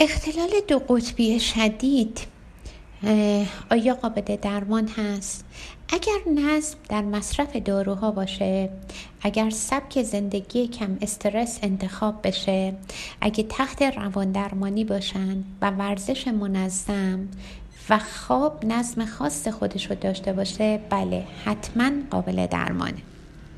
اختلال دو قطبی شدید آیا قابل درمان هست؟ اگر نظم در مصرف داروها باشه اگر سبک زندگی کم استرس انتخاب بشه اگه تحت روان درمانی باشن و ورزش منظم و خواب نظم خاص خودش رو داشته باشه بله حتما قابل درمانه